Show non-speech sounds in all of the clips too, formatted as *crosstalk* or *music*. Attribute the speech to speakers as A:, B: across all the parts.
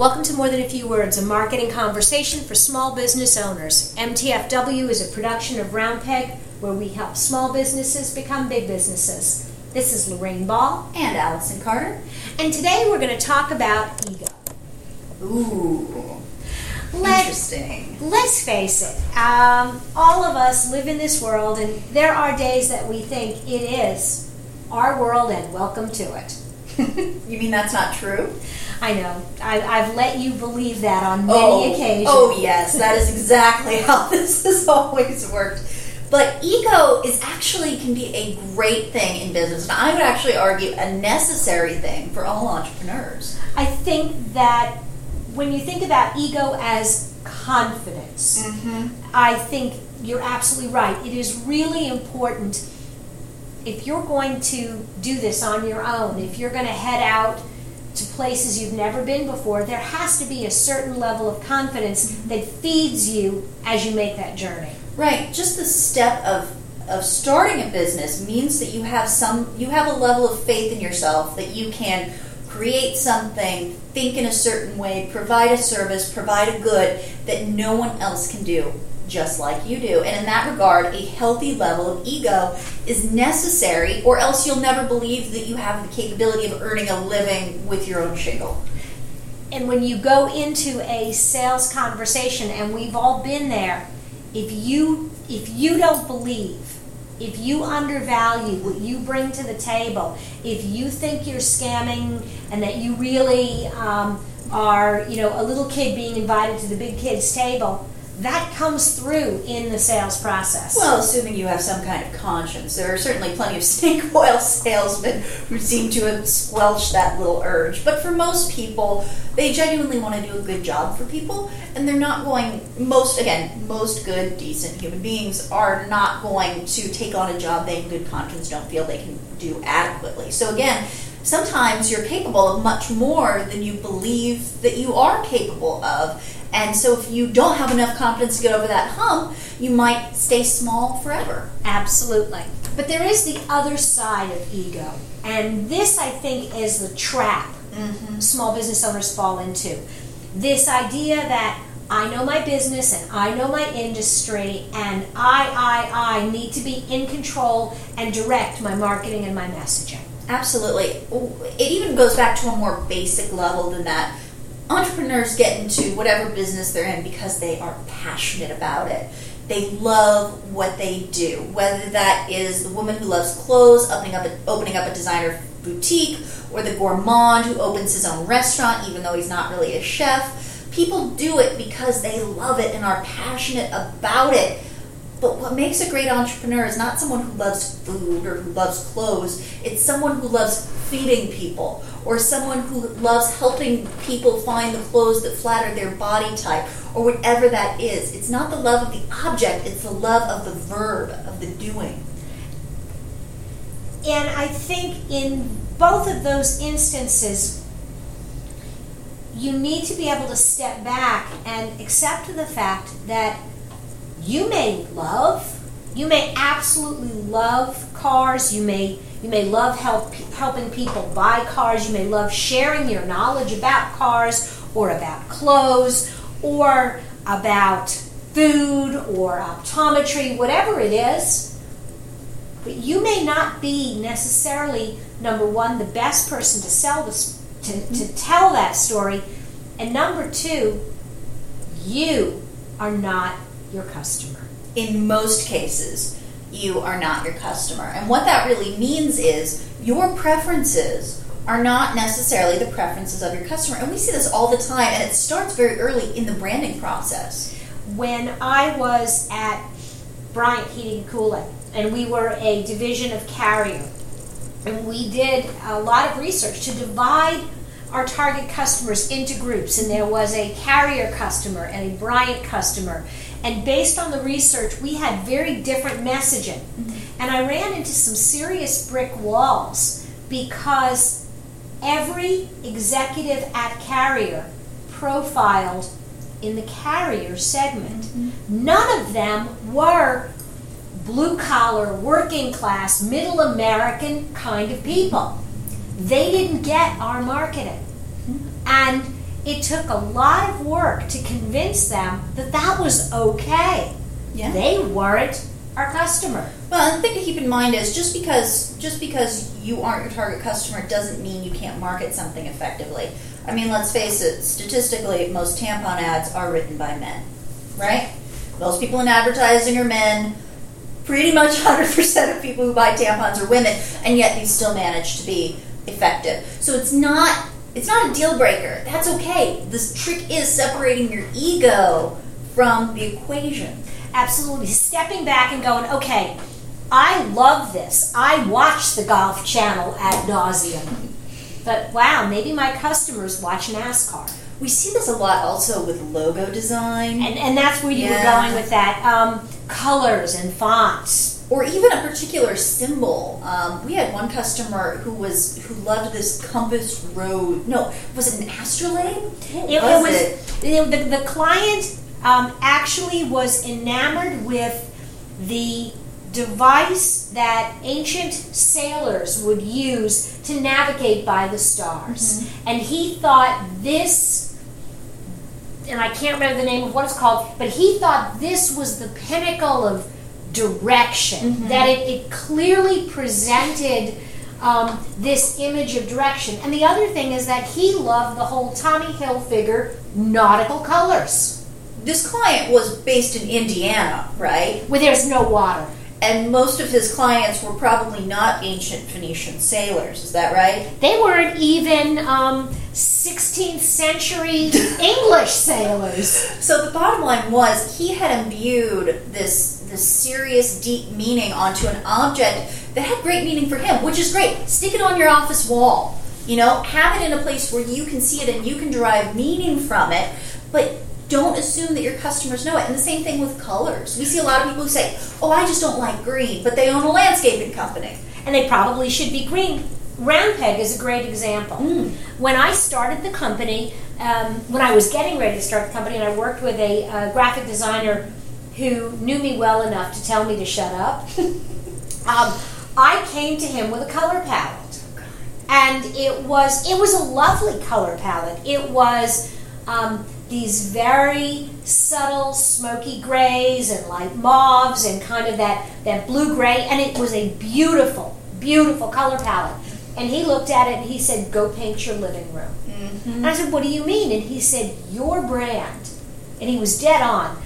A: Welcome to More Than a Few Words, a marketing conversation for small business owners. MTFW is a production of Round Peg where we help small businesses become big businesses. This is Lorraine Ball.
B: And Allison Carter.
A: And today we're going to talk about ego.
B: Ooh.
A: Let,
B: Interesting.
A: Let's face it, um, all of us live in this world, and there are days that we think it is our world and welcome to it. *laughs*
B: you mean that's not true?
A: I know. I, I've let you believe that on many
B: oh,
A: occasions.
B: Oh, yes. That is exactly *laughs* how this has always worked. But ego is actually can be a great thing in business. And I would actually argue a necessary thing for all entrepreneurs.
A: I think that when you think about ego as confidence,
B: Mm-hmm.
A: I think you're absolutely right. It is really important if you're going to do this on your own, if you're going to head out to places you've never been before, there has to be a certain level of confidence that feeds you as you make that journey.
B: Right. Just the step of of starting a business means that you have some you have a level of faith in yourself that you can create something, think in a certain way, provide a service, provide a good that no one else can do just like you do. And in that regard, a healthy level of ego is necessary or else you'll never believe that you have the capability of earning a living with your own shingle.
A: And when you go into a sales conversation and we've all been there, if you if you don't believe if you undervalue what you bring to the table, if you think you're scamming and that you really um, are, you know, a little kid being invited to the big kids table, that comes through in the sales process.
B: Well, assuming you have some kind of conscience. There are certainly plenty of *laughs* snake oil salesmen who seem to have squelched that little urge. But for most people, they genuinely want to do a good job for people, and they're not going, most, again, most good, decent human beings are not going to take on a job they, in good conscience, don't feel they can do adequately. So, again, sometimes you're capable of much more than you believe that you are capable of. And so, if you don't have enough confidence to get over that hump, you might stay small forever.
A: Absolutely. But there is the other side of ego. And this, I think, is the trap mm-hmm. small business owners fall into. This idea that I know my business and I know my industry and I, I, I need to be in control and direct my marketing and my messaging.
B: Absolutely. It even goes back to a more basic level than that. Entrepreneurs get into whatever business they're in because they are passionate about it. They love what they do, whether that is the woman who loves clothes, opening up a, opening up a designer boutique, or the gourmand who opens his own restaurant even though he's not really a chef. People do it because they love it and are passionate about it. But what makes a great entrepreneur is not someone who loves food or who loves clothes. It's someone who loves feeding people or someone who loves helping people find the clothes that flatter their body type or whatever that is. It's not the love of the object, it's the love of the verb, of the doing.
A: And I think in both of those instances, you need to be able to step back and accept the fact that you may love, you may absolutely love cars, you may you may love help, helping people buy cars, you may love sharing your knowledge about cars or about clothes or about food or optometry, whatever it is. But you may not be necessarily number one the best person to sell this to, to tell that story, and number two, you are not your customer.
B: In most cases, you are not your customer. And what that really means is your preferences are not necessarily the preferences of your customer. And we see this all the time, and it starts very early in the branding process.
A: When I was at Bryant Heating and Cooling, and we were a division of Carrier, and we did a lot of research to divide our target customers into groups, and there was a Carrier customer and a Bryant customer. And based on the research, we had very different messaging. Mm-hmm. And I ran into some serious brick walls because every executive at Carrier profiled in the Carrier segment. Mm-hmm. None of them were blue collar, working class, middle American kind of people. They didn't get our marketing. Mm-hmm. And it took a lot of work to convince them that that was okay.
B: Yeah.
A: They weren't our customer.
B: Well, the thing to keep in mind is just because just because you aren't your target customer doesn't mean you can't market something effectively. I mean, let's face it, statistically, most tampon ads are written by men, right? Most people in advertising are men. Pretty much *laughs* 100% of people who buy tampons are women, and yet these still manage to be effective. So it's not it's not a deal breaker. That's okay. The trick is separating your ego from the equation.
A: Absolutely. Stepping back and going, okay, I love this. I watch the Golf Channel ad nauseum. But wow, maybe my customers watch NASCAR.
B: We see this a lot also with logo design.
A: And, and that's where you
B: Yeah.
A: were going with that. Um, colors and fonts.
B: Or even a particular symbol. Um, we had one customer who was who loved this compass rose. No, was it an astrolabe?
A: It, it
B: was it?
A: the, the client um, actually was enamored with the device that ancient sailors would use to navigate by the stars, and he thought this. And I can't remember the name of what it's called, but he thought this was the pinnacle of direction. That it, it clearly presented um, this image of direction. And the other thing is that he loved the whole Tommy Hilfiger nautical colors,
B: This client was based in Indiana, right?
A: where there's no water.
B: And most of his clients were probably not ancient Phoenician sailors. Is that right?
A: They weren't even um, 16th century *laughs* English sailors.
B: So the bottom line was he had imbued this this serious deep meaning onto an object that had great meaning for him, which is great. Stick it on your office wall. You know, have it in a place where you can see it and you can derive meaning from it, but don't assume that your customers know it. And the same thing with colors. We see a lot of people who say, "Oh, I just don't like green," but they own a landscaping company.
A: And they probably should be green. Round Peg is a great example. When I started the company, um, when I was getting ready to start the company, and I worked with a uh, graphic designer who knew me well enough to tell me to shut up, *laughs* um, I came to him with a color palette. and it was it was a lovely color palette. It was um, these very subtle smoky grays and light mauves and kind of that that blue gray, and it was a beautiful, beautiful color palette. And he looked at it and he said, "Go paint your living room." And I said, "What do you mean?" And he said, "Your brand," and he was dead on,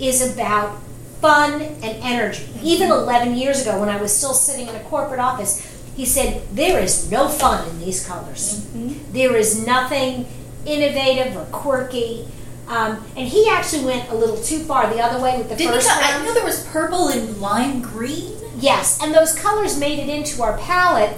A: is about fun and energy. Even 11 years ago, when I was still sitting in a corporate office, he said, There is no fun in these colors. There is nothing innovative or quirky. Um, and he actually went a little too far the other way with the
B: Didn't
A: first
B: you, I know there was purple and lime green.
A: Yes, and those colors made it into our palette,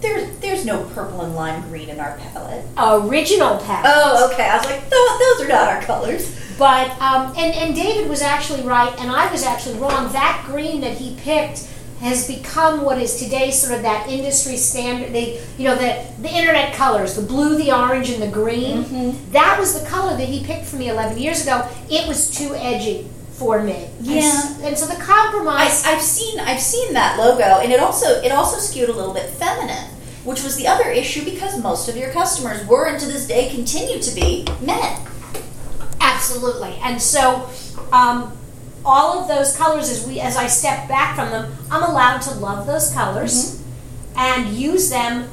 B: There's there's no purple and lime green in our palette.
A: original palette.
B: Oh, okay. I was like, "Tho- those are not our colors.
A: But um, and and David was actually right, and I was actually wrong. That green that he picked has become what is today sort of that industry standard. They, you know, the the internet colors, the blue, the orange, and the green. That was the color that he picked for me 11 years ago. It was too edgy for me. And
B: Yeah.
A: s- And, so the
B: I,
A: compromise.
B: I've seen I've seen that logo, and it also it also skewed a little bit feminine, which was the other issue because most of your customers were and to this day continue to be men.
A: Absolutely. And so um, all of those colors, as we as I step back from them, I'm allowed to love those colors and use them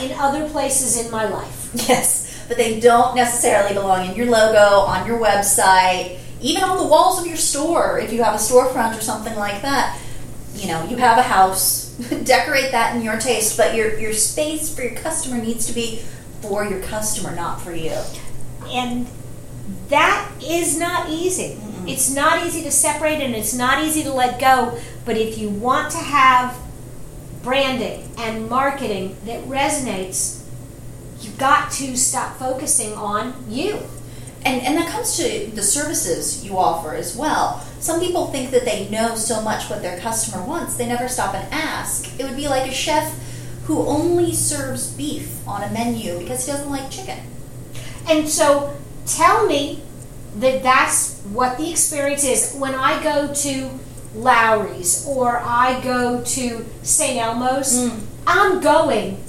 A: in other places in my life.
B: Yes, but they don't necessarily belong in your logo, on your website, even on the walls of your store if you have a storefront or something like that. You know, you have a house, *laughs* decorate that in your taste, but your your space for your customer needs to be for your customer, not for you.
A: And that is not easy. It's not easy to separate and it's not easy to let go. But if you want to have branding and marketing that resonates, you've got to stop focusing on you.
B: And, and that comes to the services you offer as well. Some people think that they know so much what their customer wants, they never stop and ask. It would be like a chef who only serves beef on a menu because he doesn't like chicken.
A: And so tell me that that's what the experience is. When I go to Lawry's or I go to St. Elmo's, mm. I'm going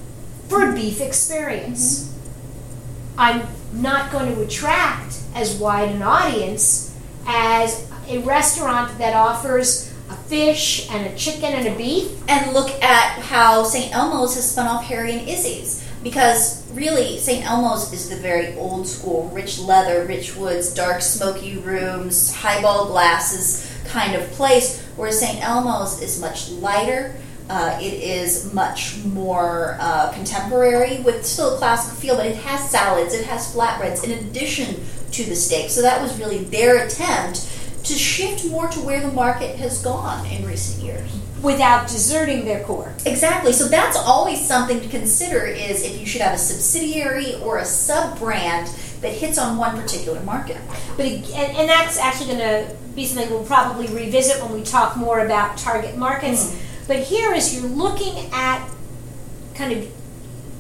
A: for a beef experience. Mm-hmm. I'm not going to attract as wide an audience as a restaurant that offers a fish and a chicken and a beef.
B: And look at how St. Elmo's has spun off Harry and Izzy's. Because really, St. Elmo's is the very old school, rich leather, rich woods, dark, smoky rooms, highball glasses kind of place, whereas St. Elmo's is much lighter. Uh, it is much more uh, contemporary with still a classic feel, but it has salads, it has flatbreads in addition to the steak. So that was really their attempt to shift more to where the market has gone in recent years
A: without deserting their core.
B: Exactly. So that's always something to consider is if you should have a subsidiary or a sub brand that hits on one particular market.
A: But and, and that's actually going to be something we'll probably revisit when we talk more about target markets. Mm-hmm. But here, as you're looking at kind of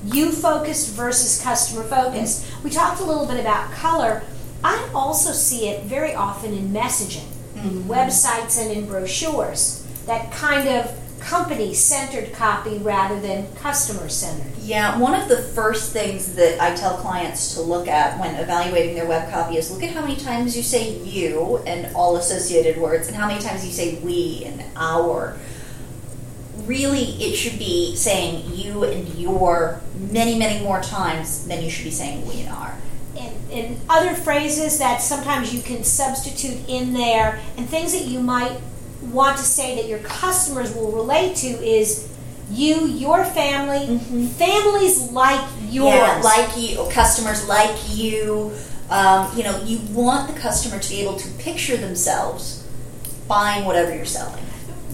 A: you focused versus customer focused, mm-hmm. we talked a little bit about color. I also see it very often in messaging, mm-hmm. in websites, and in brochures. That kind of company centered copy rather than customer centered.
B: Yeah, one of the first things that I tell clients to look at when evaluating their web copy is look at how many times you say you and all associated words and how many times you say we and our. Really, it should be saying you and your many, many more times than you should be saying we and our.
A: And, and other phrases that sometimes you can substitute in there and things that you might want to say that your customers will relate to is you, your family, mm-hmm. families like yours,
B: yeah, like you, customers like you. Um, you know, you want the customer to be able to picture themselves buying whatever you're selling.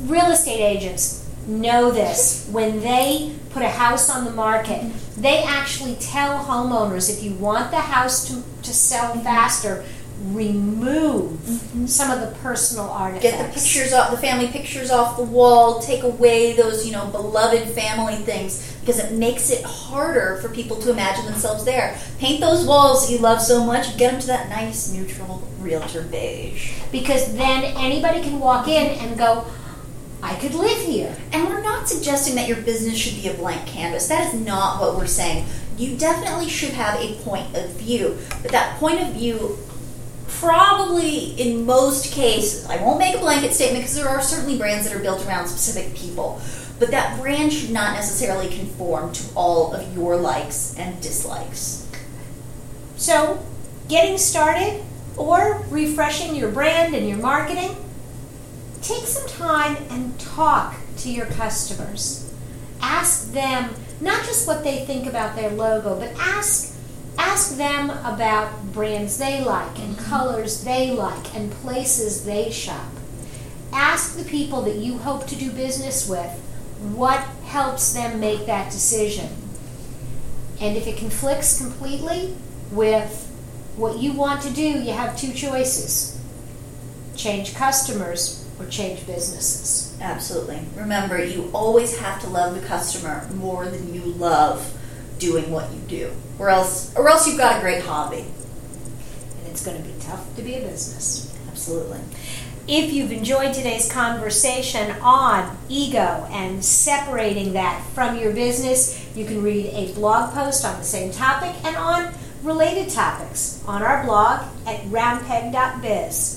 A: Real estate agents know this. When they put a house on the market, they actually tell homeowners if you want the house to, to sell faster, remove mm-hmm. some of the personal artifacts.
B: Get the pictures off the family pictures off the wall. Take away those you know beloved family things because it makes it harder for people to imagine themselves there. Paint those walls that you love so much. Get them to that nice neutral realtor beige.
A: Because then anybody can walk in and go. I could live here.
B: And we're not suggesting that your business should be a blank canvas. That is not what we're saying. You definitely should have a point of view, but that point of view probably in most cases, I won't make a blanket statement because there are certainly brands that are built around specific people, but that brand should not necessarily conform to all of your likes and dislikes.
A: So, getting started or refreshing your brand and your marketing, take some time and talk to your customers. Ask them not just what they think about their logo, but ask ask them about brands they like and colors they like and places they shop. Ask the people that you hope to do business with what helps them make that decision. And if it conflicts completely with what you want to do, you have two choices change customers or change businesses.
B: Absolutely. Remember, you always have to love the customer more than you love doing what you do, or else, or else you've got a great hobby.
A: And it's going to be tough to be a business.
B: Absolutely.
A: If you've enjoyed today's conversation on ego and separating that from your business, you can read a blog post on the same topic and on related topics on our blog at roundpeg.biz.